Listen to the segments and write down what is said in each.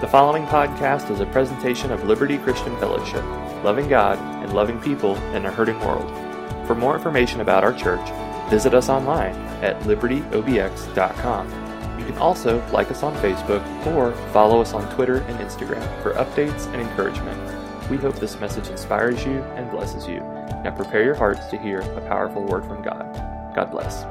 The following podcast is a presentation of Liberty Christian Fellowship, loving God and loving people in a hurting world. For more information about our church, visit us online at libertyobx.com. You can also like us on Facebook or follow us on Twitter and Instagram for updates and encouragement. We hope this message inspires you and blesses you. Now prepare your hearts to hear a powerful word from God. God bless.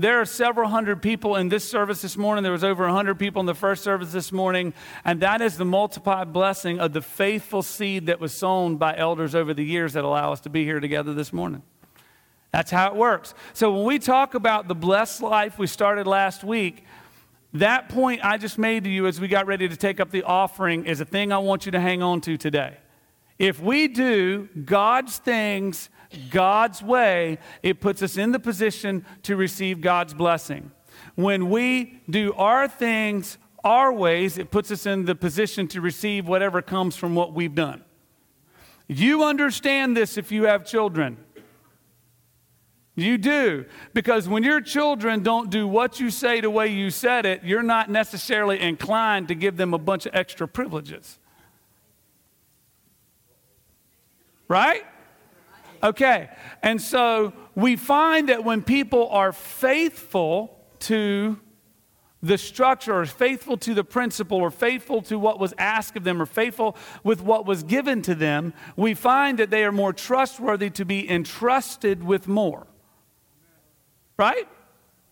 There are several hundred people in this service this morning. There was over 100 people in the first service this morning. And that is the multiplied blessing of the faithful seed that was sown by elders over the years that allow us to be here together this morning. That's how it works. So when we talk about the blessed life we started last week, that point I just made to you as we got ready to take up the offering is a thing I want you to hang on to today. If we do God's things God's way, it puts us in the position to receive God's blessing. When we do our things our ways, it puts us in the position to receive whatever comes from what we've done. You understand this if you have children. You do. Because when your children don't do what you say the way you said it, you're not necessarily inclined to give them a bunch of extra privileges. Right? Okay, and so we find that when people are faithful to the structure, or faithful to the principle, or faithful to what was asked of them, or faithful with what was given to them, we find that they are more trustworthy to be entrusted with more. Right?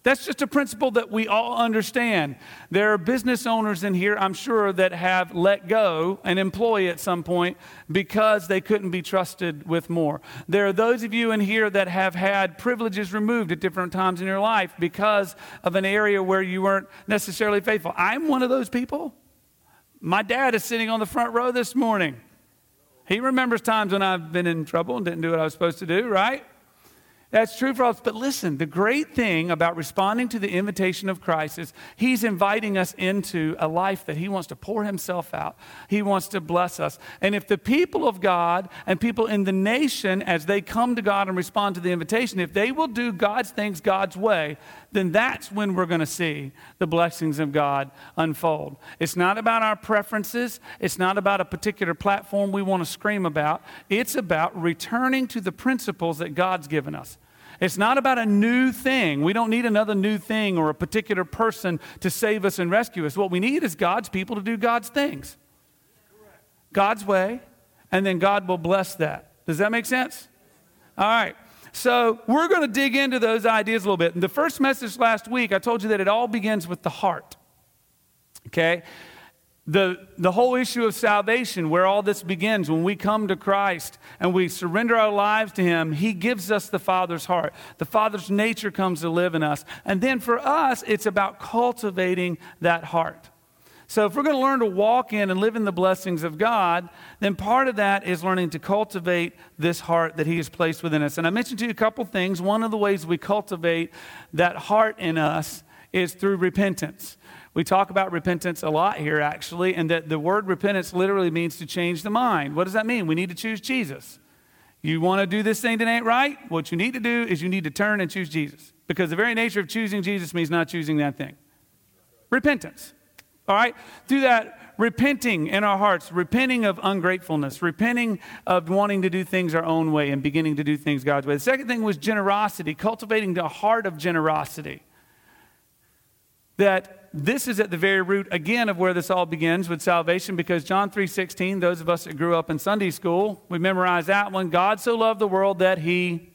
That's just a principle that we all understand. There are business owners in here, I'm sure, that have let go an employee at some point because they couldn't be trusted with more. There are those of you in here that have had privileges removed at different times in your life because of an area where you weren't necessarily faithful. I'm one of those people. My dad is sitting on the front row this morning. He remembers times when I've been in trouble and didn't do what I was supposed to do, right? That's true for us. But listen, the great thing about responding to the invitation of Christ is He's inviting us into a life that He wants to pour Himself out. He wants to bless us. And if the people of God and people in the nation, as they come to God and respond to the invitation, if they will do God's things God's way, then that's when we're going to see the blessings of God unfold. It's not about our preferences, it's not about a particular platform we want to scream about. It's about returning to the principles that God's given us. It's not about a new thing. We don't need another new thing or a particular person to save us and rescue us. What we need is God's people to do God's things. God's way, and then God will bless that. Does that make sense? All right. So, we're going to dig into those ideas a little bit. In the first message last week, I told you that it all begins with the heart. Okay? the, the whole issue of salvation, where all this begins, when we come to Christ and we surrender our lives to Him, He gives us the Father's heart. The Father's nature comes to live in us. And then for us, it's about cultivating that heart. So, if we're going to learn to walk in and live in the blessings of God, then part of that is learning to cultivate this heart that He has placed within us. And I mentioned to you a couple things. One of the ways we cultivate that heart in us is through repentance. We talk about repentance a lot here, actually, and that the word repentance literally means to change the mind. What does that mean? We need to choose Jesus. You want to do this thing that ain't right? What you need to do is you need to turn and choose Jesus. Because the very nature of choosing Jesus means not choosing that thing. Repentance. All right? Through that, repenting in our hearts, repenting of ungratefulness, repenting of wanting to do things our own way and beginning to do things God's way. The second thing was generosity, cultivating the heart of generosity. That this is at the very root again of where this all begins with salvation because John 3:16 those of us that grew up in Sunday school we memorize that one God so loved the world that he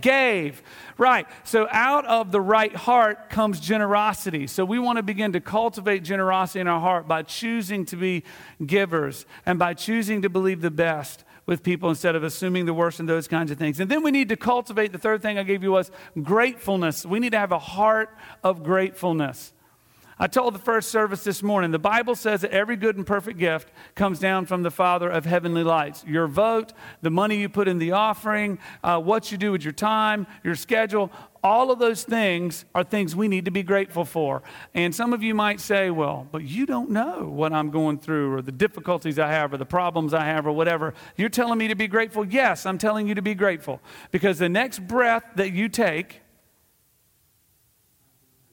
gave. Right. So out of the right heart comes generosity. So we want to begin to cultivate generosity in our heart by choosing to be givers and by choosing to believe the best with people instead of assuming the worst and those kinds of things. And then we need to cultivate the third thing I gave you was gratefulness. We need to have a heart of gratefulness. I told the first service this morning the Bible says that every good and perfect gift comes down from the Father of heavenly lights. Your vote, the money you put in the offering, uh, what you do with your time, your schedule, all of those things are things we need to be grateful for. And some of you might say, well, but you don't know what I'm going through or the difficulties I have or the problems I have or whatever. You're telling me to be grateful? Yes, I'm telling you to be grateful because the next breath that you take,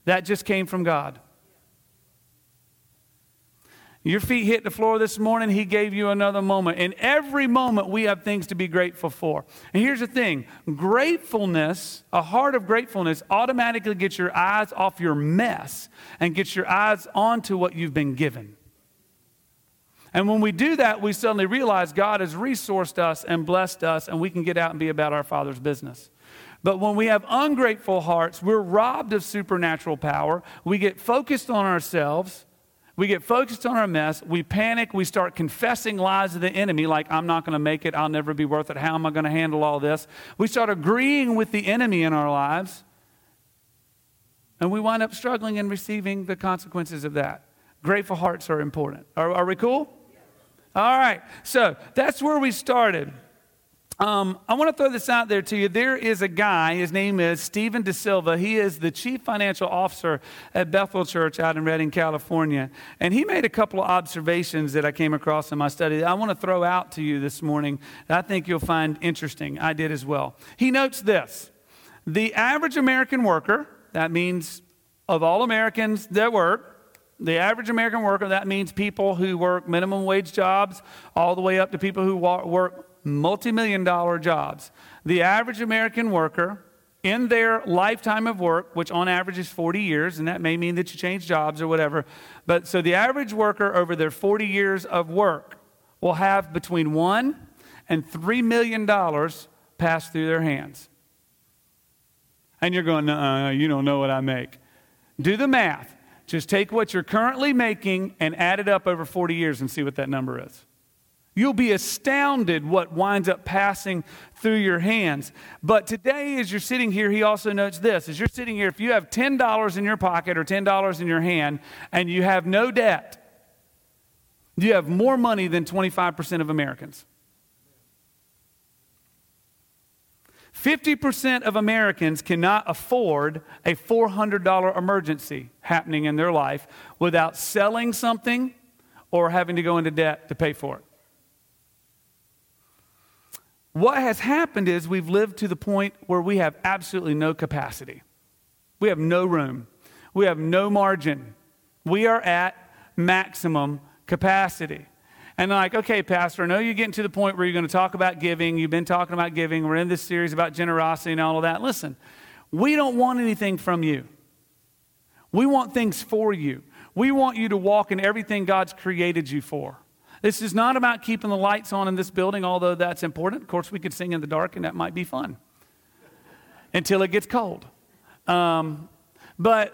That just came from God. Your feet hit the floor this morning, He gave you another moment. In every moment, we have things to be grateful for. And here's the thing gratefulness, a heart of gratefulness, automatically gets your eyes off your mess and gets your eyes onto what you've been given. And when we do that, we suddenly realize God has resourced us and blessed us, and we can get out and be about our Father's business. But when we have ungrateful hearts, we're robbed of supernatural power. We get focused on ourselves we get focused on our mess. We panic. We start confessing lies to the enemy, like, I'm not going to make it. I'll never be worth it. How am I going to handle all this? We start agreeing with the enemy in our lives. And we wind up struggling and receiving the consequences of that. Grateful hearts are important. Are, are we cool? All right. So that's where we started. Um, I want to throw this out there to you. There is a guy, his name is Stephen De Silva. He is the chief financial officer at Bethel Church out in Redding, California. And he made a couple of observations that I came across in my study I want to throw out to you this morning that I think you'll find interesting. I did as well. He notes this The average American worker, that means of all Americans that work, the average American worker, that means people who work minimum wage jobs, all the way up to people who work multi million dollar jobs. The average American worker in their lifetime of work, which on average is 40 years, and that may mean that you change jobs or whatever, but so the average worker over their 40 years of work will have between one and three million dollars pass through their hands. And you're going, uh, you don't know what I make. Do the math. Just take what you're currently making and add it up over 40 years and see what that number is. You'll be astounded what winds up passing through your hands. But today, as you're sitting here, he also notes this as you're sitting here, if you have $10 in your pocket or $10 in your hand and you have no debt, you have more money than 25% of Americans. 50% of Americans cannot afford a $400 emergency happening in their life without selling something or having to go into debt to pay for it. What has happened is we've lived to the point where we have absolutely no capacity. We have no room. We have no margin. We are at maximum capacity. And like, okay, Pastor, I know you're getting to the point where you're going to talk about giving. You've been talking about giving. We're in this series about generosity and all of that. Listen, we don't want anything from you. We want things for you. We want you to walk in everything God's created you for. This is not about keeping the lights on in this building, although that's important. Of course, we could sing in the dark, and that might be fun until it gets cold. Um, but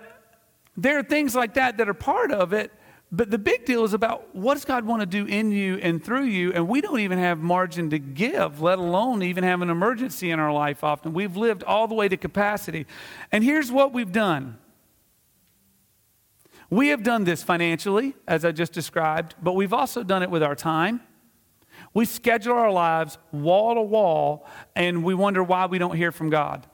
there are things like that that are part of it. But the big deal is about what does God want to do in you and through you, and we don't even have margin to give, let alone even have an emergency in our life often. We've lived all the way to capacity. And here's what we've done we have done this financially, as I just described, but we've also done it with our time. We schedule our lives wall to wall, and we wonder why we don't hear from God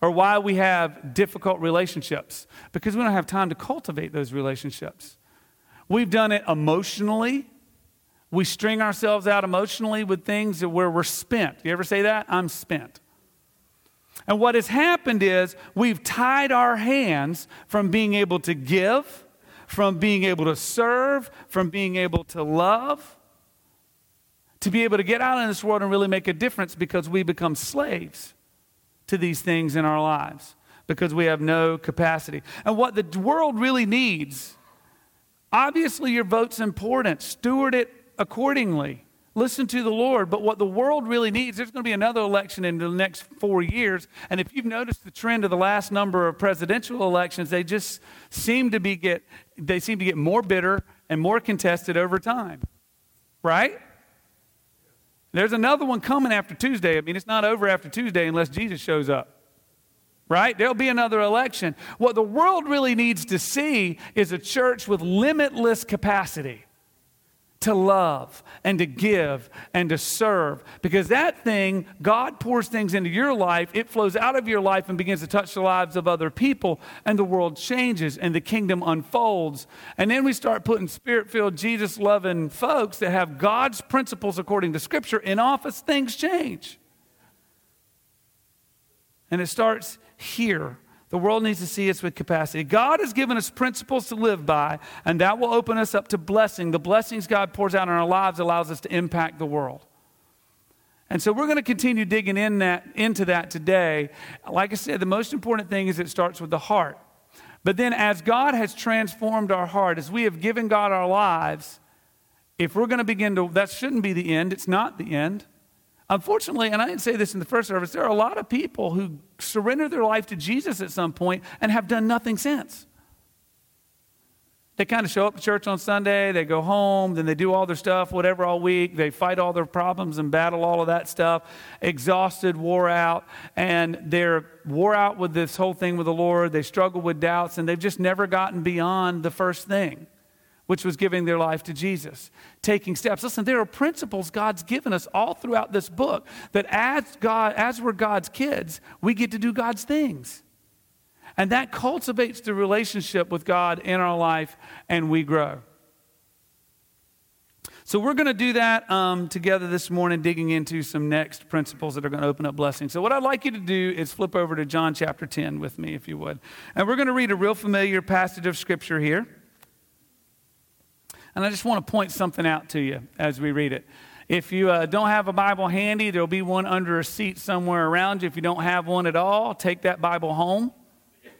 or why we have difficult relationships because we don't have time to cultivate those relationships. We've done it emotionally. We string ourselves out emotionally with things where we're spent. You ever say that? I'm spent. And what has happened is we've tied our hands from being able to give, from being able to serve, from being able to love, to be able to get out in this world and really make a difference because we become slaves to these things in our lives because we have no capacity. And what the world really needs, obviously, your vote's important, steward it accordingly. Listen to the Lord. But what the world really needs, there's going to be another election in the next four years. And if you've noticed the trend of the last number of presidential elections, they just seem to be get they seem to get more bitter and more contested over time. Right? There's another one coming after Tuesday. I mean, it's not over after Tuesday unless Jesus shows up. Right? There'll be another election. What the world really needs to see is a church with limitless capacity to love and to give and to serve. Because that thing, God pours things into your life, it flows out of your life and begins to touch the lives of other people, and the world changes and the kingdom unfolds. And then we start putting spirit filled, Jesus loving folks that have God's principles according to Scripture in office, things change. And it starts here The world needs to see us with capacity. God has given us principles to live by, and that will open us up to blessing. The blessings God pours out in our lives allows us to impact the world. And so we're going to continue digging in that, into that today. Like I said, the most important thing is it starts with the heart. But then, as God has transformed our heart, as we have given God our lives, if we're going to begin to, that shouldn't be the end, it's not the end. Unfortunately, and I didn't say this in the first service, there are a lot of people who surrender their life to Jesus at some point and have done nothing since. They kind of show up to church on Sunday, they go home, then they do all their stuff, whatever, all week. They fight all their problems and battle all of that stuff, exhausted, wore out, and they're wore out with this whole thing with the Lord. They struggle with doubts, and they've just never gotten beyond the first thing, which was giving their life to Jesus, taking steps. Listen, there are principles God's given us all throughout this book that as God, as we're God's kids, we get to do God's things. And that cultivates the relationship with God in our life, and we grow. So, we're going to do that um, together this morning, digging into some next principles that are going to open up blessings. So, what I'd like you to do is flip over to John chapter 10 with me, if you would. And we're going to read a real familiar passage of scripture here. And I just want to point something out to you as we read it. If you uh, don't have a Bible handy, there'll be one under a seat somewhere around you. If you don't have one at all, take that Bible home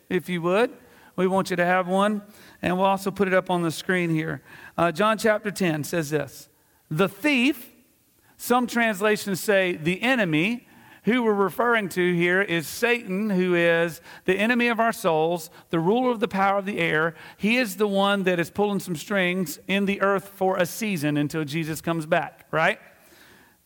if you would. We want you to have one, and we'll also put it up on the screen here. Uh, John chapter 10 says this The thief, some translations say the enemy, who we're referring to here is Satan, who is the enemy of our souls, the ruler of the power of the air. He is the one that is pulling some strings in the earth for a season until Jesus comes back, right?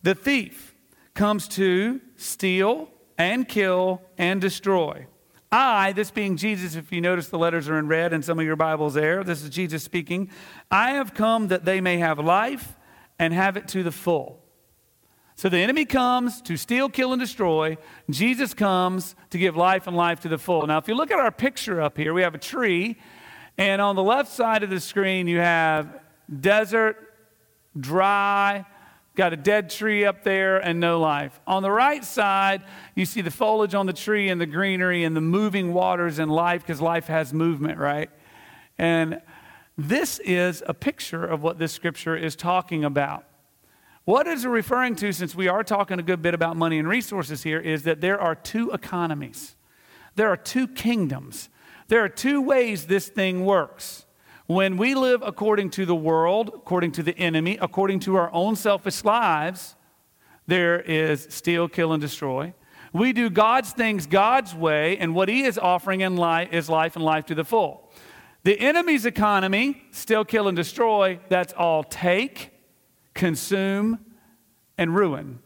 The thief comes to steal and kill and destroy. I, this being Jesus, if you notice the letters are in red in some of your Bibles there, this is Jesus speaking. I have come that they may have life and have it to the full. So the enemy comes to steal, kill, and destroy. Jesus comes to give life and life to the full. Now, if you look at our picture up here, we have a tree, and on the left side of the screen, you have desert, dry, got a dead tree up there and no life. On the right side, you see the foliage on the tree and the greenery and the moving waters and life because life has movement, right? And this is a picture of what this scripture is talking about. What is referring to, since we are talking a good bit about money and resources here, is that there are two economies, there are two kingdoms, there are two ways this thing works. When we live according to the world, according to the enemy, according to our own selfish lives, there is steal, kill, and destroy. We do God's things God's way, and what He is offering in life is life and life to the full. The enemy's economy, steal, kill, and destroy, that's all take, consume, and ruin.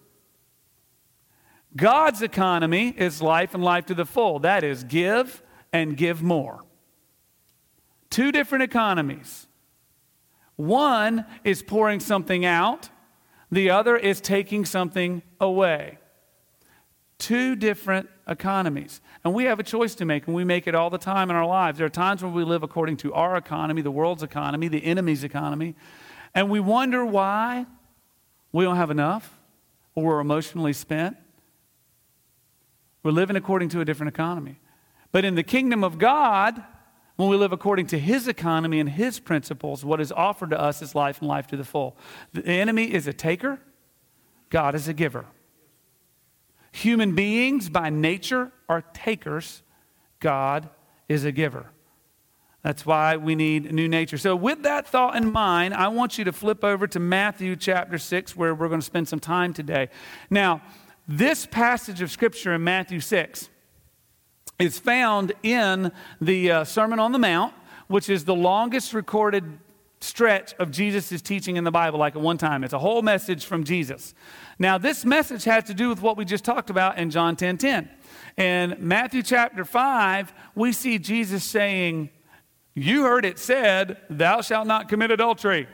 God's economy is life and life to the full. That is, give and give more. Two different economies. One is pouring something out, the other is taking something away. Two different economies. And we have a choice to make, and we make it all the time in our lives. There are times when we live according to our economy, the world's economy, the enemy's economy, and we wonder why we don't have enough or we're emotionally spent. We're living according to a different economy. But in the kingdom of God, when we live according to his economy and his principles, what is offered to us is life and life to the full. The enemy is a taker, God is a giver. Human beings by nature are takers, God is a giver. That's why we need new nature. So, with that thought in mind, I want you to flip over to Matthew chapter 6, where we're going to spend some time today. Now, this passage of Scripture in Matthew 6 is found in the uh, Sermon on the Mount, which is the longest recorded stretch of Jesus' teaching in the Bible, like at one time. It's a whole message from Jesus. Now, this message has to do with what we just talked about in John 10 10. In Matthew chapter 5, we see Jesus saying, You heard it said, Thou shalt not commit adultery.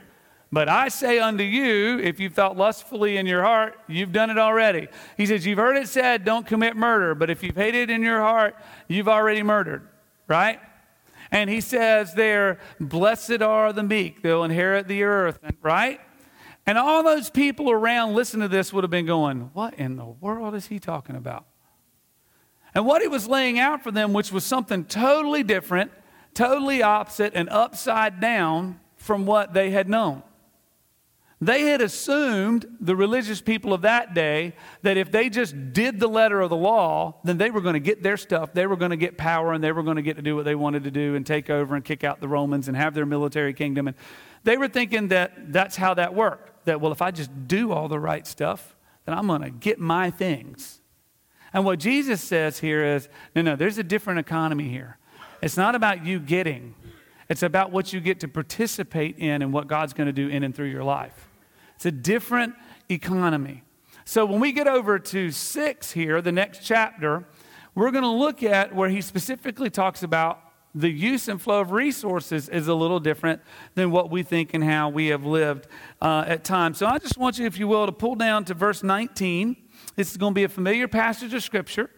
But I say unto you, if you've thought lustfully in your heart, you've done it already. He says, You've heard it said, don't commit murder. But if you've hated in your heart, you've already murdered, right? And he says there, Blessed are the meek, they'll inherit the earth, right? And all those people around listening to this would have been going, What in the world is he talking about? And what he was laying out for them, which was something totally different, totally opposite, and upside down from what they had known. They had assumed, the religious people of that day, that if they just did the letter of the law, then they were going to get their stuff. They were going to get power and they were going to get to do what they wanted to do and take over and kick out the Romans and have their military kingdom. And they were thinking that that's how that worked. That, well, if I just do all the right stuff, then I'm going to get my things. And what Jesus says here is no, no, there's a different economy here. It's not about you getting, it's about what you get to participate in and what God's going to do in and through your life. It's a different economy. So when we get over to six here, the next chapter, we're going to look at where he specifically talks about the use and flow of resources is a little different than what we think and how we have lived uh, at times. So I just want you, if you will, to pull down to verse 19. This is going to be a familiar passage of Scripture.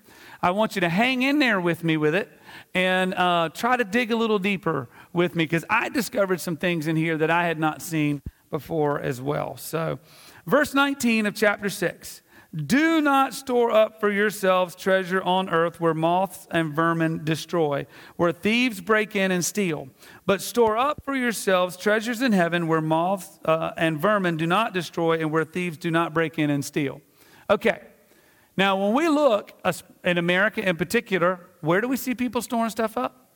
I want you to hang in there with me with it and uh, try to dig a little deeper with me because I discovered some things in here that I had not seen before as well. So, verse 19 of chapter 6 Do not store up for yourselves treasure on earth where moths and vermin destroy, where thieves break in and steal. But store up for yourselves treasures in heaven where moths uh, and vermin do not destroy and where thieves do not break in and steal. Okay. Now, when we look in America in particular, where do we see people storing stuff up?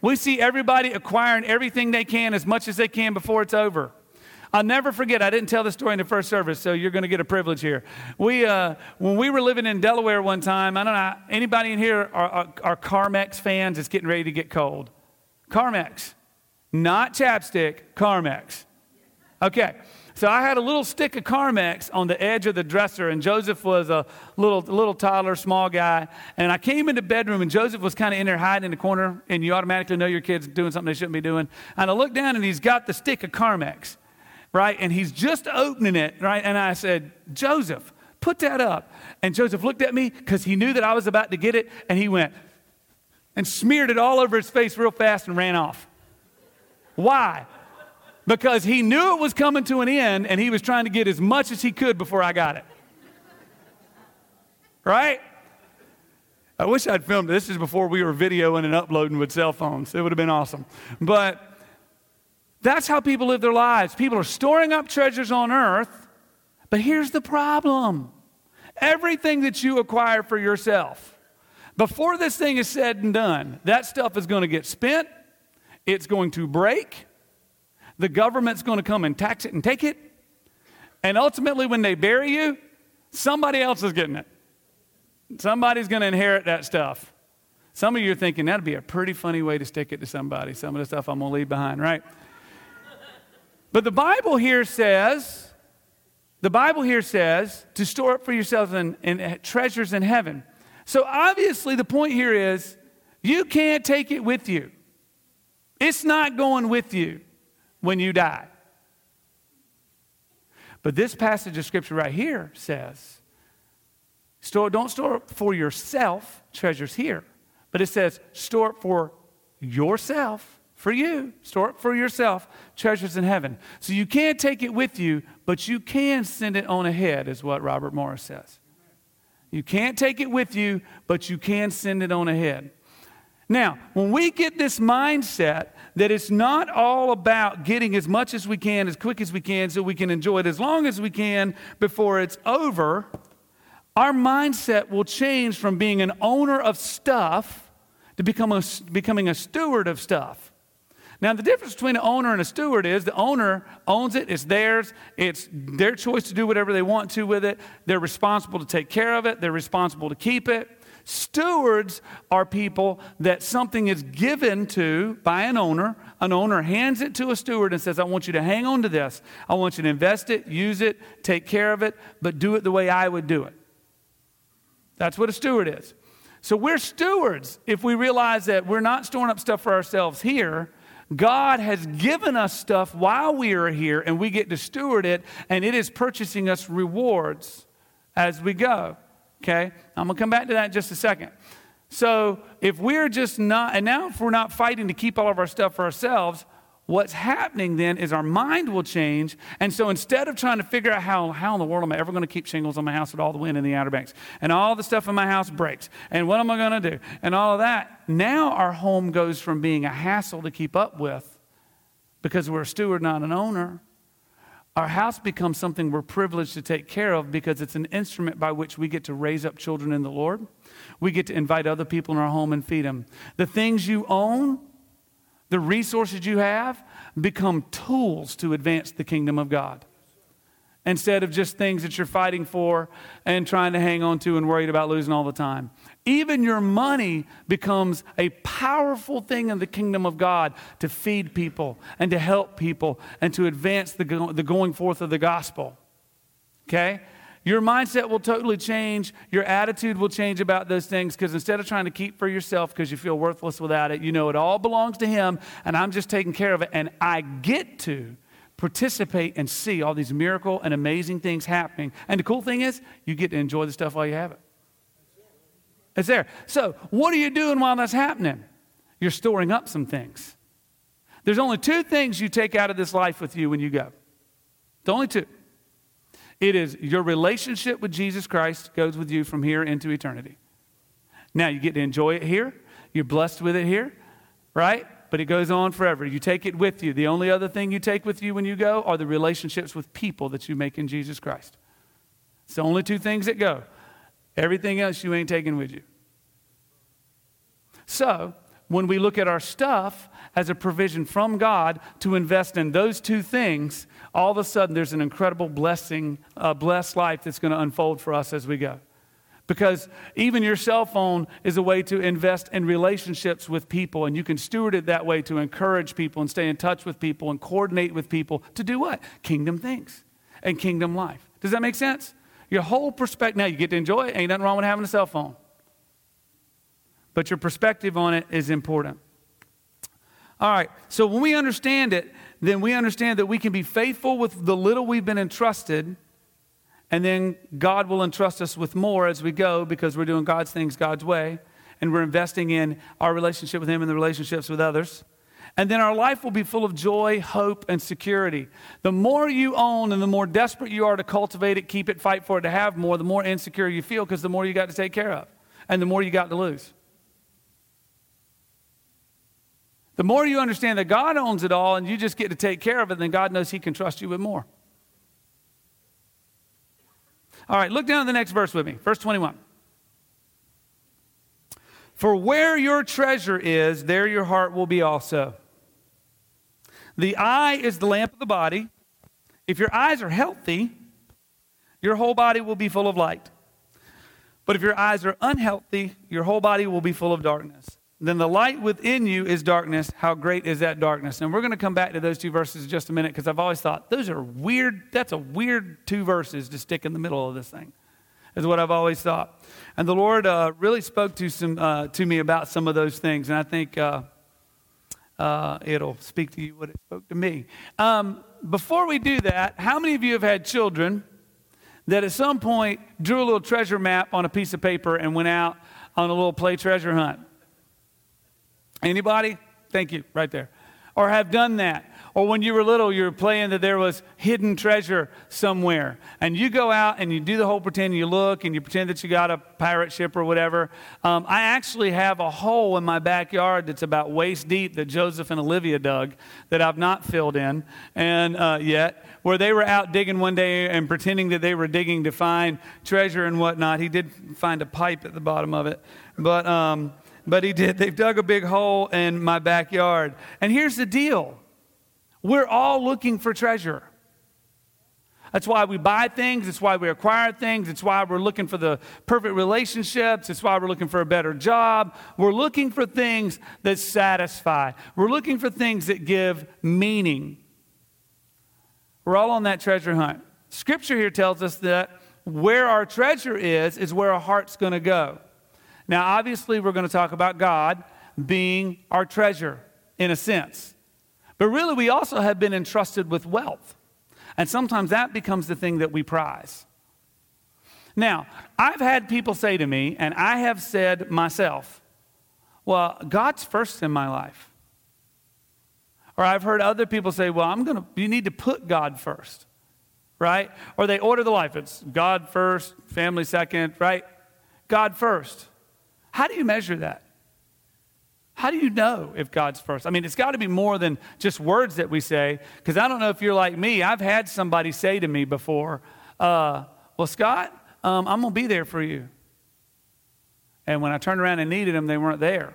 We see everybody acquiring everything they can as much as they can before it's over. I'll never forget, I didn't tell the story in the first service, so you're going to get a privilege here. We, uh, when we were living in Delaware one time, I don't know, anybody in here are, are, are Carmex fans? It's getting ready to get cold. Carmex, not chapstick, Carmex. Okay. So I had a little stick of Carmex on the edge of the dresser, and Joseph was a little, little toddler, small guy. And I came into the bedroom, and Joseph was kind of in there hiding in the corner, and you automatically know your kid's doing something they shouldn't be doing. And I looked down, and he's got the stick of Carmex, right? And he's just opening it, right? And I said, Joseph, put that up. And Joseph looked at me because he knew that I was about to get it, and he went and smeared it all over his face real fast and ran off. Why? Because he knew it was coming to an end and he was trying to get as much as he could before I got it. Right? I wish I'd filmed. This is before we were videoing and uploading with cell phones. It would have been awesome. But that's how people live their lives. People are storing up treasures on earth, but here's the problem everything that you acquire for yourself, before this thing is said and done, that stuff is going to get spent, it's going to break, the government's going to come and tax it and take it. And ultimately, when they bury you, somebody else is getting it. Somebody's going to inherit that stuff. Some of you are thinking that'd be a pretty funny way to stick it to somebody, some of the stuff I'm going to leave behind, right? But the Bible here says, the Bible here says to store up for yourselves in, in treasures in heaven. So obviously, the point here is you can't take it with you. It's not going with you when you die. But this passage of scripture right here says, store, don't store up for yourself treasures here, but it says, store up for yourself, for you, store up for yourself treasures in heaven. So you can't take it with you, but you can send it on ahead, is what Robert Morris says. You can't take it with you, but you can send it on ahead. Now, when we get this mindset that it's not all about getting as much as we can, as quick as we can, so we can enjoy it as long as we can before it's over, our mindset will change from being an owner of stuff to become a, becoming a steward of stuff. Now, the difference between an owner and a steward is the owner owns it, it's theirs, it's their choice to do whatever they want to with it. They're responsible to take care of it, they're responsible to keep it. Stewards are people that something is given to by an owner. An owner hands it to a steward and says, I want you to hang on to this. I want you to invest it, use it, take care of it, but do it the way I would do it. That's what a steward is. So we're stewards if we realize that we're not storing up stuff for ourselves here. God has given us stuff while we are here, and we get to steward it, and it is purchasing us rewards as we go. Okay? I'm going to come back to that in just a second. So, if we're just not, and now if we're not fighting to keep all of our stuff for ourselves, what's happening then is our mind will change. And so instead of trying to figure out how, how in the world am I ever going to keep shingles on my house with all the wind in the Outer Banks and all the stuff in my house breaks and what am I going to do and all of that, now our home goes from being a hassle to keep up with because we're a steward, not an owner. Our house becomes something we're privileged to take care of because it's an instrument by which we get to raise up children in the Lord. We get to invite other people in our home and feed them. The things you own, the resources you have, become tools to advance the kingdom of God instead of just things that you're fighting for and trying to hang on to and worried about losing all the time. Even your money becomes a powerful thing in the kingdom of God to feed people and to help people and to advance the, go- the going forth of the gospel. Okay? Your mindset will totally change. Your attitude will change about those things because instead of trying to keep for yourself because you feel worthless without it, you know it all belongs to Him and I'm just taking care of it and I get to participate and see all these miracle and amazing things happening. And the cool thing is, you get to enjoy the stuff while you have it. It's there. So, what are you doing while that's happening? You're storing up some things. There's only two things you take out of this life with you when you go. The only two. It is your relationship with Jesus Christ goes with you from here into eternity. Now, you get to enjoy it here. You're blessed with it here, right? But it goes on forever. You take it with you. The only other thing you take with you when you go are the relationships with people that you make in Jesus Christ. It's the only two things that go. Everything else you ain't taking with you. So, when we look at our stuff as a provision from God to invest in those two things, all of a sudden there's an incredible blessing, a blessed life that's going to unfold for us as we go. Because even your cell phone is a way to invest in relationships with people, and you can steward it that way to encourage people and stay in touch with people and coordinate with people to do what? Kingdom things and kingdom life. Does that make sense? Your whole perspective, now you get to enjoy it, ain't nothing wrong with having a cell phone. But your perspective on it is important. All right, so when we understand it, then we understand that we can be faithful with the little we've been entrusted, and then God will entrust us with more as we go because we're doing God's things God's way, and we're investing in our relationship with Him and the relationships with others. And then our life will be full of joy, hope, and security. The more you own and the more desperate you are to cultivate it, keep it, fight for it, to have more, the more insecure you feel because the more you got to take care of and the more you got to lose. The more you understand that God owns it all and you just get to take care of it, then God knows He can trust you with more. All right, look down at the next verse with me. Verse 21. For where your treasure is, there your heart will be also. The eye is the lamp of the body. If your eyes are healthy, your whole body will be full of light. But if your eyes are unhealthy, your whole body will be full of darkness. Then the light within you is darkness. How great is that darkness? And we're going to come back to those two verses in just a minute because I've always thought those are weird. That's a weird two verses to stick in the middle of this thing, is what I've always thought. And the Lord uh, really spoke to, some, uh, to me about some of those things. And I think uh, uh, it'll speak to you what it spoke to me. Um, before we do that, how many of you have had children that at some point drew a little treasure map on a piece of paper and went out on a little play treasure hunt? Anybody? Thank you, right there. Or have done that. Or when you were little, you were playing that there was hidden treasure somewhere. And you go out and you do the whole pretend, you look and you pretend that you got a pirate ship or whatever. Um, I actually have a hole in my backyard that's about waist deep that Joseph and Olivia dug that I've not filled in and uh, yet, where they were out digging one day and pretending that they were digging to find treasure and whatnot. He did find a pipe at the bottom of it. But. Um, but he did. They've dug a big hole in my backyard. And here's the deal we're all looking for treasure. That's why we buy things. It's why we acquire things. It's why we're looking for the perfect relationships. It's why we're looking for a better job. We're looking for things that satisfy. We're looking for things that give meaning. We're all on that treasure hunt. Scripture here tells us that where our treasure is, is where our heart's going to go. Now, obviously, we're going to talk about God being our treasure in a sense. But really, we also have been entrusted with wealth. And sometimes that becomes the thing that we prize. Now, I've had people say to me, and I have said myself, well, God's first in my life. Or I've heard other people say, well, I'm going to, you need to put God first, right? Or they order the life. It's God first, family second, right? God first. How do you measure that? How do you know if God's first? I mean, it's got to be more than just words that we say, because I don't know if you're like me. I've had somebody say to me before, uh, Well, Scott, um, I'm going to be there for you. And when I turned around and needed them, they weren't there.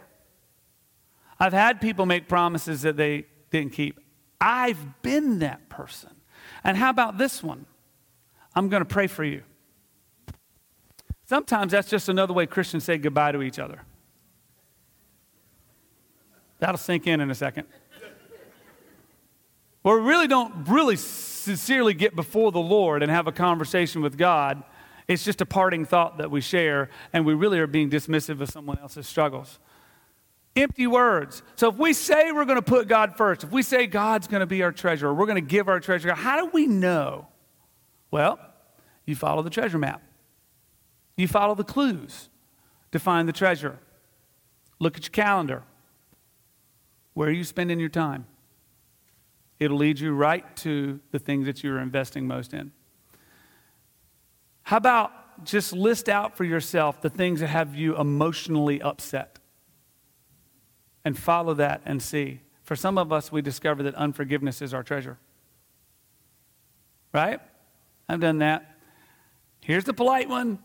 I've had people make promises that they didn't keep. I've been that person. And how about this one? I'm going to pray for you. Sometimes that's just another way Christians say goodbye to each other. That'll sink in in a second. Where we really don't really sincerely get before the Lord and have a conversation with God. It's just a parting thought that we share, and we really are being dismissive of someone else's struggles. Empty words. So if we say we're going to put God first, if we say God's going to be our treasure, we're going to give our treasure, how do we know? Well, you follow the treasure map. You follow the clues to find the treasure. Look at your calendar. Where are you spending your time? It'll lead you right to the things that you're investing most in. How about just list out for yourself the things that have you emotionally upset and follow that and see. For some of us, we discover that unforgiveness is our treasure. Right? I've done that. Here's the polite one.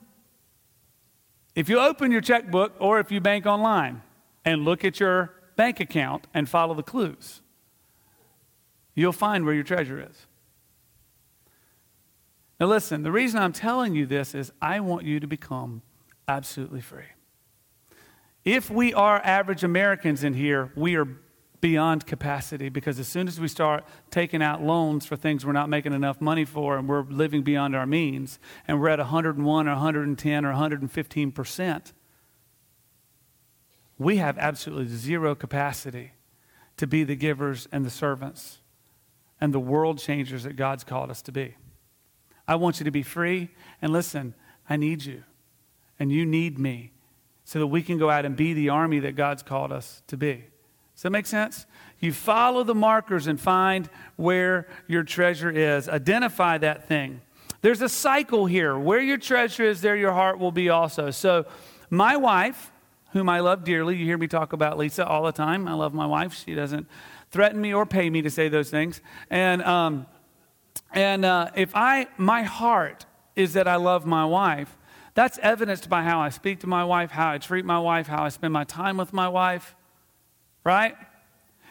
If you open your checkbook or if you bank online and look at your bank account and follow the clues. You'll find where your treasure is. Now, listen, the reason I'm telling you this is I want you to become absolutely free. If we are average Americans in here, we are beyond capacity because as soon as we start taking out loans for things we're not making enough money for and we're living beyond our means and we're at 101 or 110 or 115 percent, we have absolutely zero capacity to be the givers and the servants and the world changers that God's called us to be. I want you to be free. And listen, I need you. And you need me so that we can go out and be the army that God's called us to be. Does that make sense? You follow the markers and find where your treasure is. Identify that thing. There's a cycle here. Where your treasure is, there your heart will be also. So, my wife, whom I love dearly. You hear me talk about Lisa all the time. I love my wife. She doesn't threaten me or pay me to say those things. And, um, and uh, if I, my heart is that I love my wife, that's evidenced by how I speak to my wife, how I treat my wife, how I spend my time with my wife, right?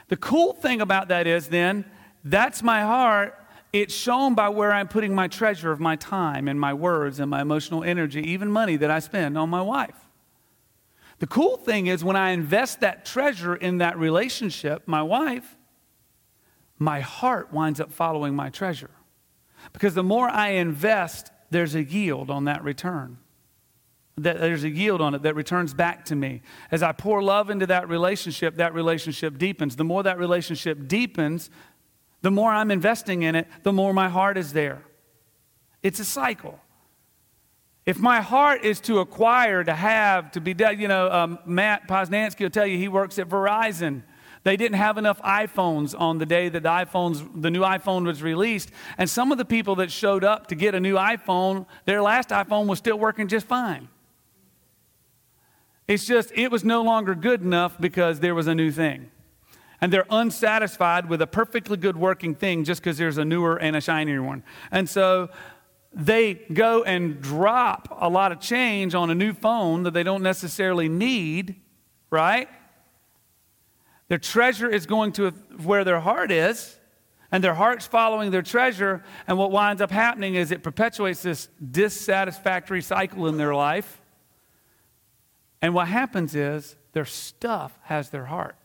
The cool thing about that is then, that's my heart. It's shown by where I'm putting my treasure of my time and my words and my emotional energy, even money that I spend on my wife. The cool thing is when I invest that treasure in that relationship, my wife, my heart winds up following my treasure. Because the more I invest, there's a yield on that return. That there's a yield on it that returns back to me. As I pour love into that relationship, that relationship deepens. The more that relationship deepens, the more I'm investing in it, the more my heart is there. It's a cycle. If my heart is to acquire, to have, to be, you know, um, Matt Poznansky will tell you he works at Verizon. They didn't have enough iPhones on the day that the iPhones, the new iPhone was released. And some of the people that showed up to get a new iPhone, their last iPhone was still working just fine. It's just, it was no longer good enough because there was a new thing. And they're unsatisfied with a perfectly good working thing just because there's a newer and a shinier one. And so they go and drop a lot of change on a new phone that they don't necessarily need, right? Their treasure is going to where their heart is, and their heart's following their treasure. And what winds up happening is it perpetuates this dissatisfactory cycle in their life. And what happens is their stuff has their heart,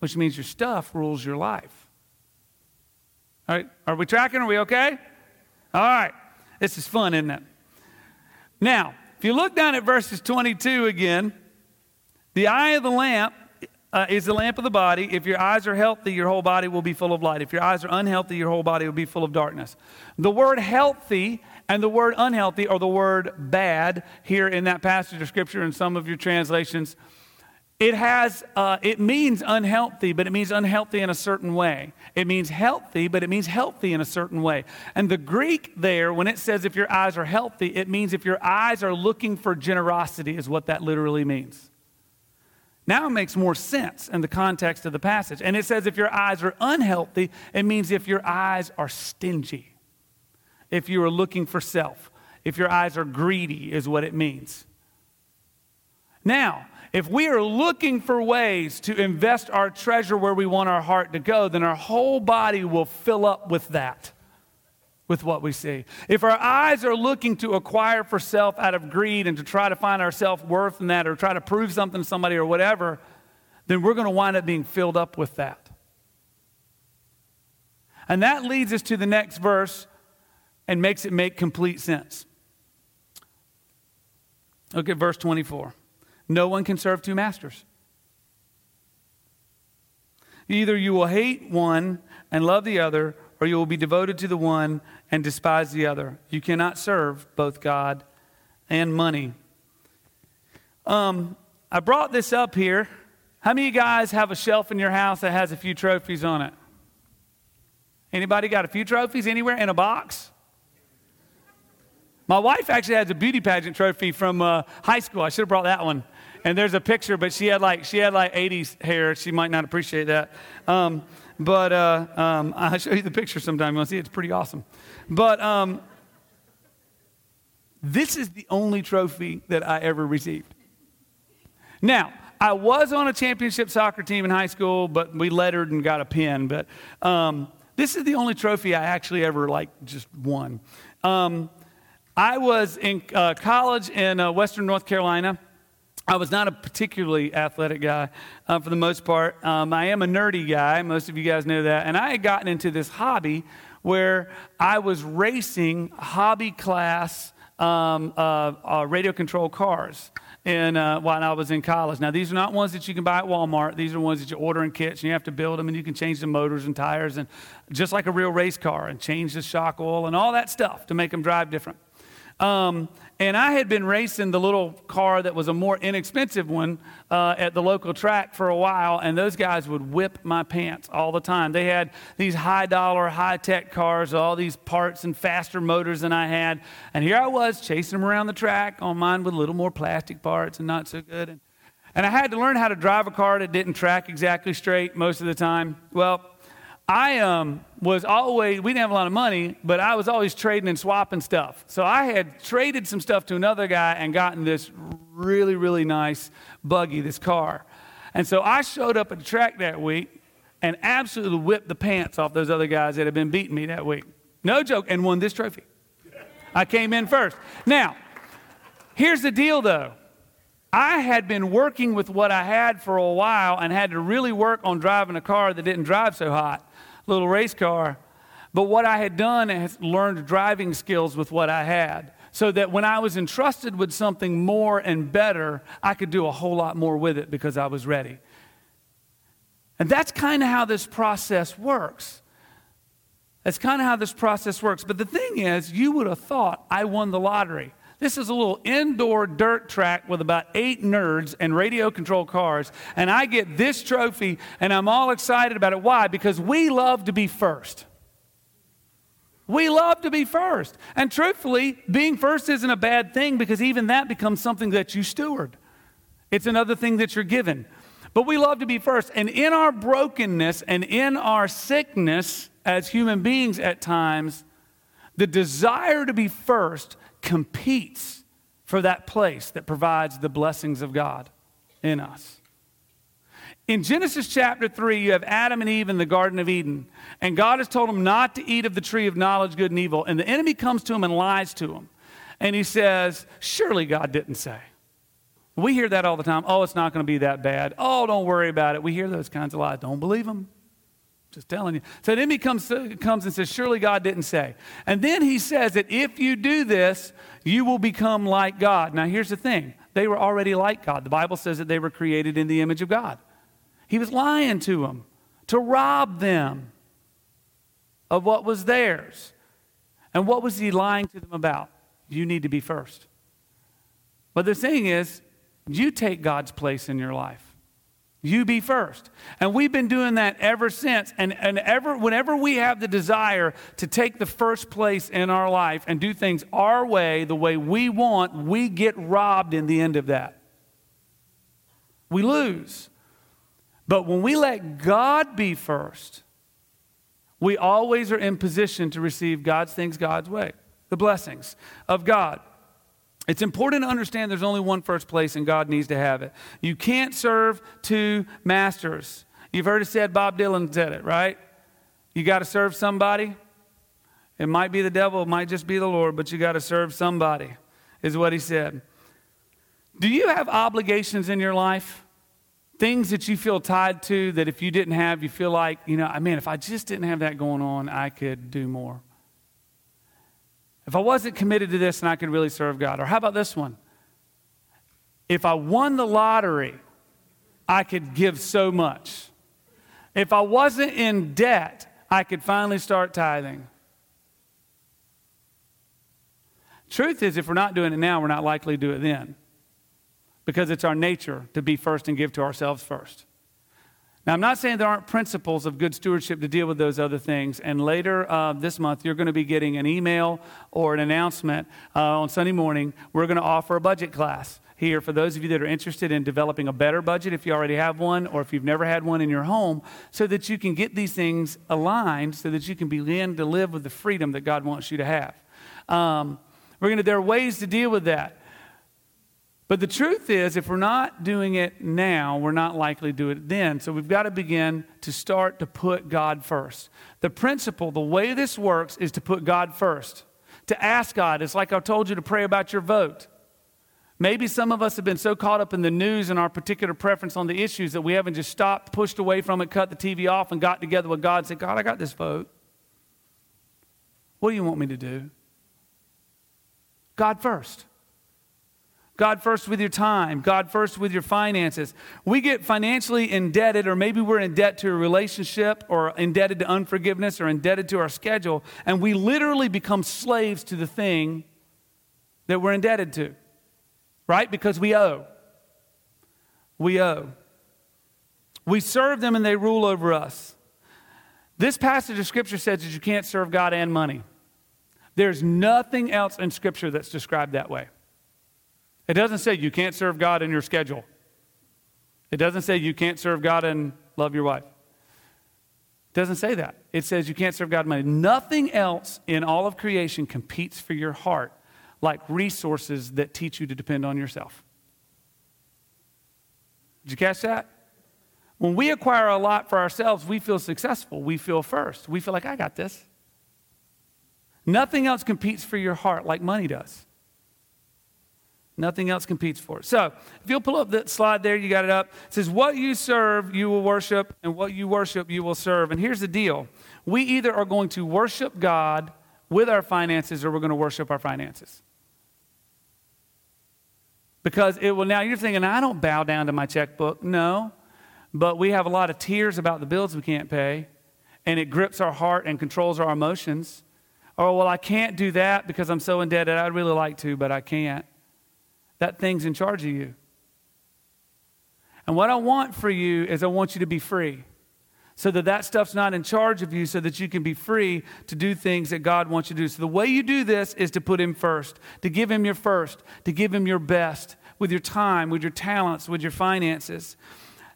which means your stuff rules your life. All right, are we tracking? Are we okay? All right. This is fun, isn't it? Now, if you look down at verses 22 again, the eye of the lamp uh, is the lamp of the body. If your eyes are healthy, your whole body will be full of light. If your eyes are unhealthy, your whole body will be full of darkness. The word healthy and the word unhealthy, or the word bad, here in that passage of Scripture in some of your translations, it has uh, it means unhealthy but it means unhealthy in a certain way. It means healthy but it means healthy in a certain way. And the greek there when it says if your eyes are healthy it means if your eyes are looking for generosity is what that literally means. Now it makes more sense in the context of the passage. And it says if your eyes are unhealthy it means if your eyes are stingy if you are looking for self if your eyes are greedy is what it means. Now if we are looking for ways to invest our treasure where we want our heart to go, then our whole body will fill up with that, with what we see. If our eyes are looking to acquire for self out of greed and to try to find our self worth in that or try to prove something to somebody or whatever, then we're going to wind up being filled up with that. And that leads us to the next verse and makes it make complete sense. Look at verse 24. No one can serve two masters. Either you will hate one and love the other, or you will be devoted to the one and despise the other. You cannot serve both God and money. Um, I brought this up here. How many of you guys have a shelf in your house that has a few trophies on it? Anybody got a few trophies anywhere in a box? My wife actually has a beauty pageant trophy from uh, high school. I should have brought that one and there's a picture, but she had like she had like 80s hair. She might not appreciate that. Um, but uh, um, I'll show you the picture sometime. You'll see it's pretty awesome. But um, this is the only trophy that I ever received. Now, I was on a championship soccer team in high school, but we lettered and got a pin. But um, this is the only trophy I actually ever like just won. Um, I was in uh, college in uh, Western North Carolina I was not a particularly athletic guy uh, for the most part. Um, I am a nerdy guy. Most of you guys know that. And I had gotten into this hobby where I was racing hobby class um, uh, uh, radio control cars in, uh, while I was in college. Now, these are not ones that you can buy at Walmart. These are ones that you order in kits, and you have to build them, and you can change the motors and tires, and just like a real race car, and change the shock oil and all that stuff to make them drive different. Um, and I had been racing the little car that was a more inexpensive one uh, at the local track for a while, and those guys would whip my pants all the time. They had these high dollar, high tech cars, all these parts and faster motors than I had. And here I was chasing them around the track on mine with a little more plastic parts and not so good. And, and I had to learn how to drive a car that didn't track exactly straight most of the time. Well, I um, was always, we didn't have a lot of money, but I was always trading and swapping stuff. So I had traded some stuff to another guy and gotten this really, really nice buggy, this car. And so I showed up at the track that week and absolutely whipped the pants off those other guys that had been beating me that week. No joke, and won this trophy. I came in first. Now, here's the deal though. I had been working with what I had for a while and had to really work on driving a car that didn't drive so hot little race car. But what I had done is learned driving skills with what I had. So that when I was entrusted with something more and better, I could do a whole lot more with it because I was ready. And that's kind of how this process works. That's kind of how this process works. But the thing is, you would have thought I won the lottery. This is a little indoor dirt track with about eight nerds and radio controlled cars. And I get this trophy and I'm all excited about it. Why? Because we love to be first. We love to be first. And truthfully, being first isn't a bad thing because even that becomes something that you steward. It's another thing that you're given. But we love to be first. And in our brokenness and in our sickness as human beings at times, the desire to be first competes for that place that provides the blessings of God in us. In Genesis chapter 3, you have Adam and Eve in the Garden of Eden, and God has told them not to eat of the tree of knowledge, good and evil. And the enemy comes to him and lies to him. And he says, Surely God didn't say. We hear that all the time. Oh, it's not going to be that bad. Oh, don't worry about it. We hear those kinds of lies. Don't believe them. Just telling you. So then he comes, uh, comes and says, Surely God didn't say. And then he says that if you do this, you will become like God. Now, here's the thing they were already like God. The Bible says that they were created in the image of God. He was lying to them to rob them of what was theirs. And what was he lying to them about? You need to be first. But the thing is, you take God's place in your life. You be first. And we've been doing that ever since. And, and ever, whenever we have the desire to take the first place in our life and do things our way, the way we want, we get robbed in the end of that. We lose. But when we let God be first, we always are in position to receive God's things God's way, the blessings of God. It's important to understand there's only one first place and God needs to have it. You can't serve two masters. You've heard it said, Bob Dylan said it, right? You got to serve somebody. It might be the devil, it might just be the Lord, but you got to serve somebody, is what he said. Do you have obligations in your life? Things that you feel tied to that if you didn't have, you feel like, you know, I mean, if I just didn't have that going on, I could do more. If I wasn't committed to this and I could really serve God. Or how about this one? If I won the lottery, I could give so much. If I wasn't in debt, I could finally start tithing. Truth is, if we're not doing it now, we're not likely to do it then because it's our nature to be first and give to ourselves first. Now, I'm not saying there aren't principles of good stewardship to deal with those other things. And later uh, this month, you're going to be getting an email or an announcement uh, on Sunday morning. We're going to offer a budget class here for those of you that are interested in developing a better budget if you already have one or if you've never had one in your home so that you can get these things aligned so that you can begin to live with the freedom that God wants you to have. Um, we're going to, there are ways to deal with that. But the truth is, if we're not doing it now, we're not likely to do it then. So we've got to begin to start to put God first. The principle, the way this works, is to put God first. To ask God. It's like I told you to pray about your vote. Maybe some of us have been so caught up in the news and our particular preference on the issues that we haven't just stopped, pushed away from it, cut the TV off, and got together with God and said, God, I got this vote. What do you want me to do? God first. God first with your time, God first with your finances. We get financially indebted, or maybe we're in debt to a relationship, or indebted to unforgiveness, or indebted to our schedule, and we literally become slaves to the thing that we're indebted to, right? Because we owe. We owe. We serve them and they rule over us. This passage of Scripture says that you can't serve God and money. There's nothing else in Scripture that's described that way. It doesn't say you can't serve God in your schedule. It doesn't say you can't serve God and love your wife. It doesn't say that. It says you can't serve God money. Nothing else in all of creation competes for your heart like resources that teach you to depend on yourself. Did you catch that? When we acquire a lot for ourselves, we feel successful. We feel first. We feel like, I got this. Nothing else competes for your heart like money does. Nothing else competes for it. So, if you'll pull up that slide there, you got it up. It says, What you serve, you will worship, and what you worship, you will serve. And here's the deal we either are going to worship God with our finances or we're going to worship our finances. Because it will, now you're thinking, I don't bow down to my checkbook. No, but we have a lot of tears about the bills we can't pay, and it grips our heart and controls our emotions. Oh, well, I can't do that because I'm so indebted. I'd really like to, but I can't that thing's in charge of you. And what I want for you is I want you to be free so that that stuff's not in charge of you so that you can be free to do things that God wants you to do. So the way you do this is to put him first, to give him your first, to give him your best with your time, with your talents, with your finances.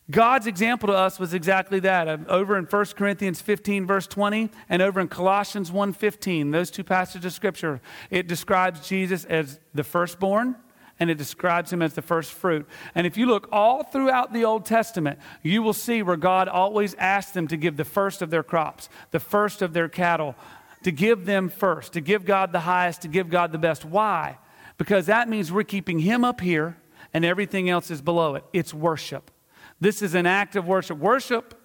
God's example to us was exactly that. Over in 1 Corinthians 15 verse 20 and over in Colossians 1:15, those two passages of scripture, it describes Jesus as the firstborn and it describes him as the first fruit. And if you look all throughout the Old Testament, you will see where God always asked them to give the first of their crops, the first of their cattle, to give them first, to give God the highest, to give God the best. Why? Because that means we're keeping him up here and everything else is below it. It's worship. This is an act of worship. Worship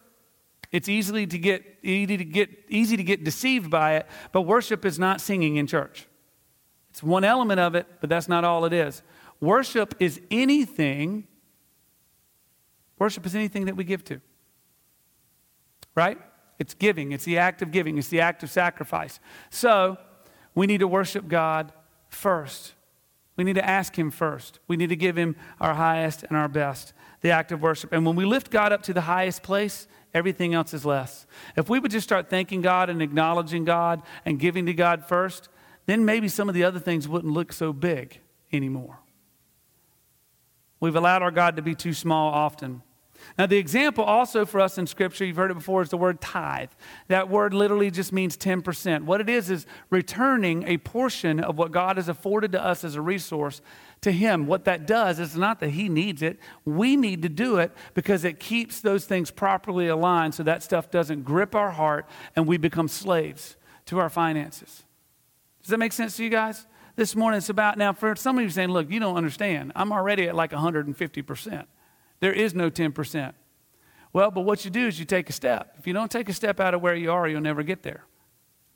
it's easily to get easy to get easy to get deceived by it, but worship is not singing in church. It's one element of it, but that's not all it is. Worship is anything, worship is anything that we give to. Right? It's giving, it's the act of giving, it's the act of sacrifice. So, we need to worship God first. We need to ask Him first. We need to give Him our highest and our best, the act of worship. And when we lift God up to the highest place, everything else is less. If we would just start thanking God and acknowledging God and giving to God first, then maybe some of the other things wouldn't look so big anymore. We've allowed our God to be too small often. Now, the example also for us in Scripture, you've heard it before, is the word tithe. That word literally just means 10%. What it is, is returning a portion of what God has afforded to us as a resource to Him. What that does is not that He needs it, we need to do it because it keeps those things properly aligned so that stuff doesn't grip our heart and we become slaves to our finances. Does that make sense to you guys? This morning it's about now for some of you saying, look, you don't understand. I'm already at like 150%. There is no 10%. Well, but what you do is you take a step. If you don't take a step out of where you are, you'll never get there.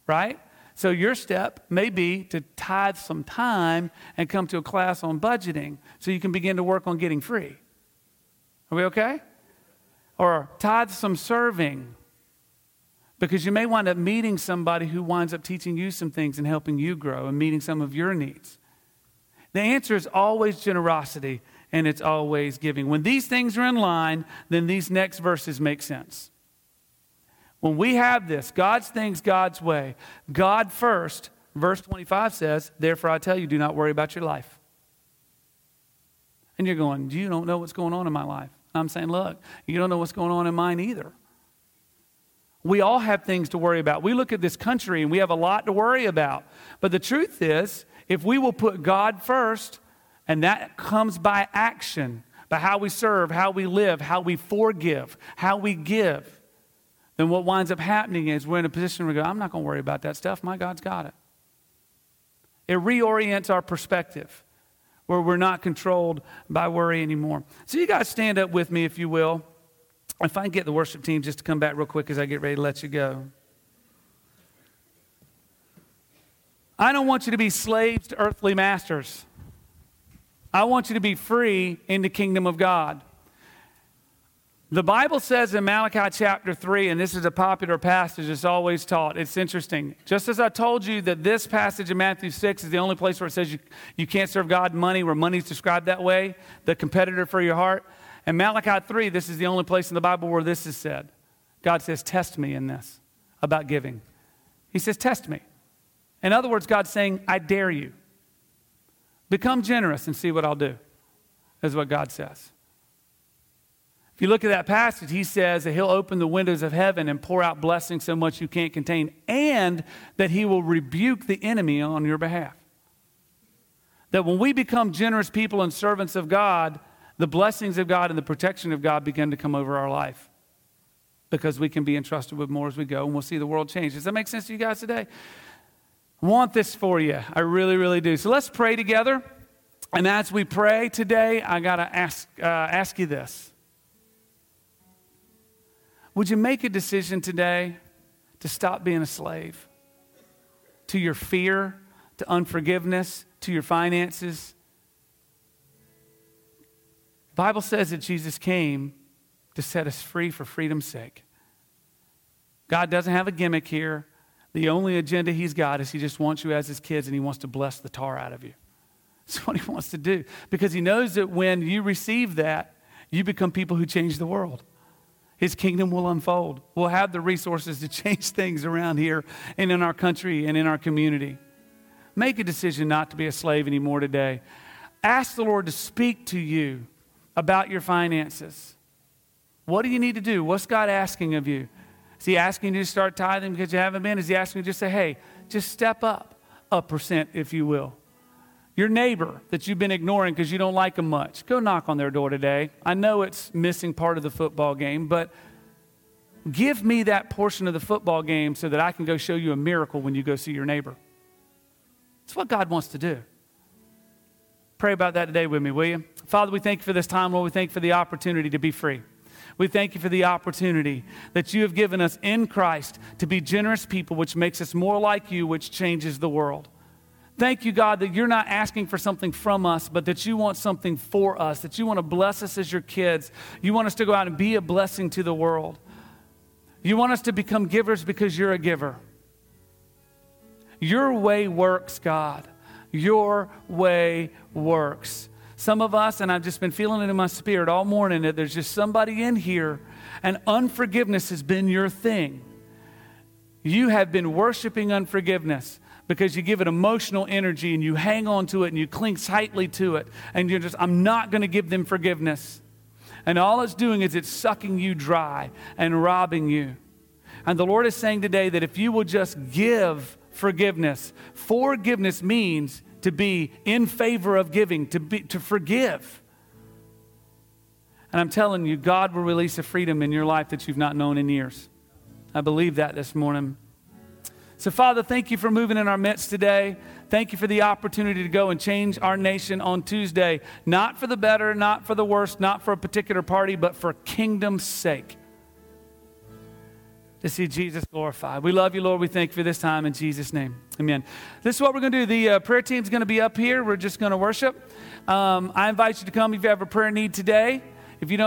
Right? So your step may be to tithe some time and come to a class on budgeting so you can begin to work on getting free. Are we okay? Or tithe some serving because you may wind up meeting somebody who winds up teaching you some things and helping you grow and meeting some of your needs. The answer is always generosity and it's always giving. When these things are in line, then these next verses make sense. When we have this, God's things God's way, God first, verse 25 says, Therefore I tell you, do not worry about your life. And you're going, You don't know what's going on in my life. I'm saying, Look, you don't know what's going on in mine either. We all have things to worry about. We look at this country and we have a lot to worry about. But the truth is, if we will put God first, and that comes by action, by how we serve, how we live, how we forgive, how we give. Then what winds up happening is we're in a position where we go, I'm not going to worry about that stuff. My God's got it. It reorients our perspective where we're not controlled by worry anymore. So, you guys stand up with me, if you will. If I can get the worship team just to come back real quick as I get ready to let you go. I don't want you to be slaves to earthly masters. I want you to be free in the kingdom of God. The Bible says in Malachi chapter 3, and this is a popular passage, it's always taught. It's interesting. Just as I told you that this passage in Matthew 6 is the only place where it says you, you can't serve God money, where money is described that way, the competitor for your heart. And Malachi 3, this is the only place in the Bible where this is said. God says, Test me in this about giving. He says, Test me. In other words, God's saying, I dare you. Become generous and see what I'll do, is what God says. If you look at that passage, he says that he'll open the windows of heaven and pour out blessings so much you can't contain, and that he will rebuke the enemy on your behalf. That when we become generous people and servants of God, the blessings of God and the protection of God begin to come over our life because we can be entrusted with more as we go and we'll see the world change. Does that make sense to you guys today? want this for you. I really, really do. So let's pray together. And as we pray today, I got to ask, uh, ask you this Would you make a decision today to stop being a slave to your fear, to unforgiveness, to your finances? Bible says that Jesus came to set us free for freedom's sake. God doesn't have a gimmick here. The only agenda he's got is he just wants you as his kids and he wants to bless the tar out of you. That's what he wants to do because he knows that when you receive that, you become people who change the world. His kingdom will unfold. We'll have the resources to change things around here and in our country and in our community. Make a decision not to be a slave anymore today. Ask the Lord to speak to you about your finances. What do you need to do? What's God asking of you? Is he asking you to start tithing because you haven't been? Is he asking you to just say, hey, just step up a percent, if you will? Your neighbor that you've been ignoring because you don't like them much, go knock on their door today. I know it's missing part of the football game, but give me that portion of the football game so that I can go show you a miracle when you go see your neighbor. It's what God wants to do. Pray about that today with me, will you? Father, we thank you for this time, Lord. We thank you for the opportunity to be free. We thank you for the opportunity that you have given us in Christ to be generous people, which makes us more like you, which changes the world. Thank you, God, that you're not asking for something from us, but that you want something for us, that you want to bless us as your kids. You want us to go out and be a blessing to the world. You want us to become givers because you're a giver. Your way works, God. your way works. Some of us, and I've just been feeling it in my spirit all morning, that there's just somebody in here, and unforgiveness has been your thing. You have been worshiping unforgiveness because you give it emotional energy and you hang on to it and you cling tightly to it. And you're just, I'm not going to give them forgiveness. And all it's doing is it's sucking you dry and robbing you. And the Lord is saying today that if you will just give forgiveness, forgiveness means to be in favor of giving, to, be, to forgive. And I'm telling you, God will release a freedom in your life that you've not known in years. I believe that this morning. So, Father, thank you for moving in our midst today. Thank you for the opportunity to go and change our nation on Tuesday, not for the better, not for the worse, not for a particular party, but for kingdom's sake. To see Jesus glorified. We love you, Lord. We thank you for this time in Jesus' name. Amen. This is what we're going to do. The uh, prayer team's going to be up here. We're just going to worship. Um, I invite you to come if you have a prayer need today. If you don't,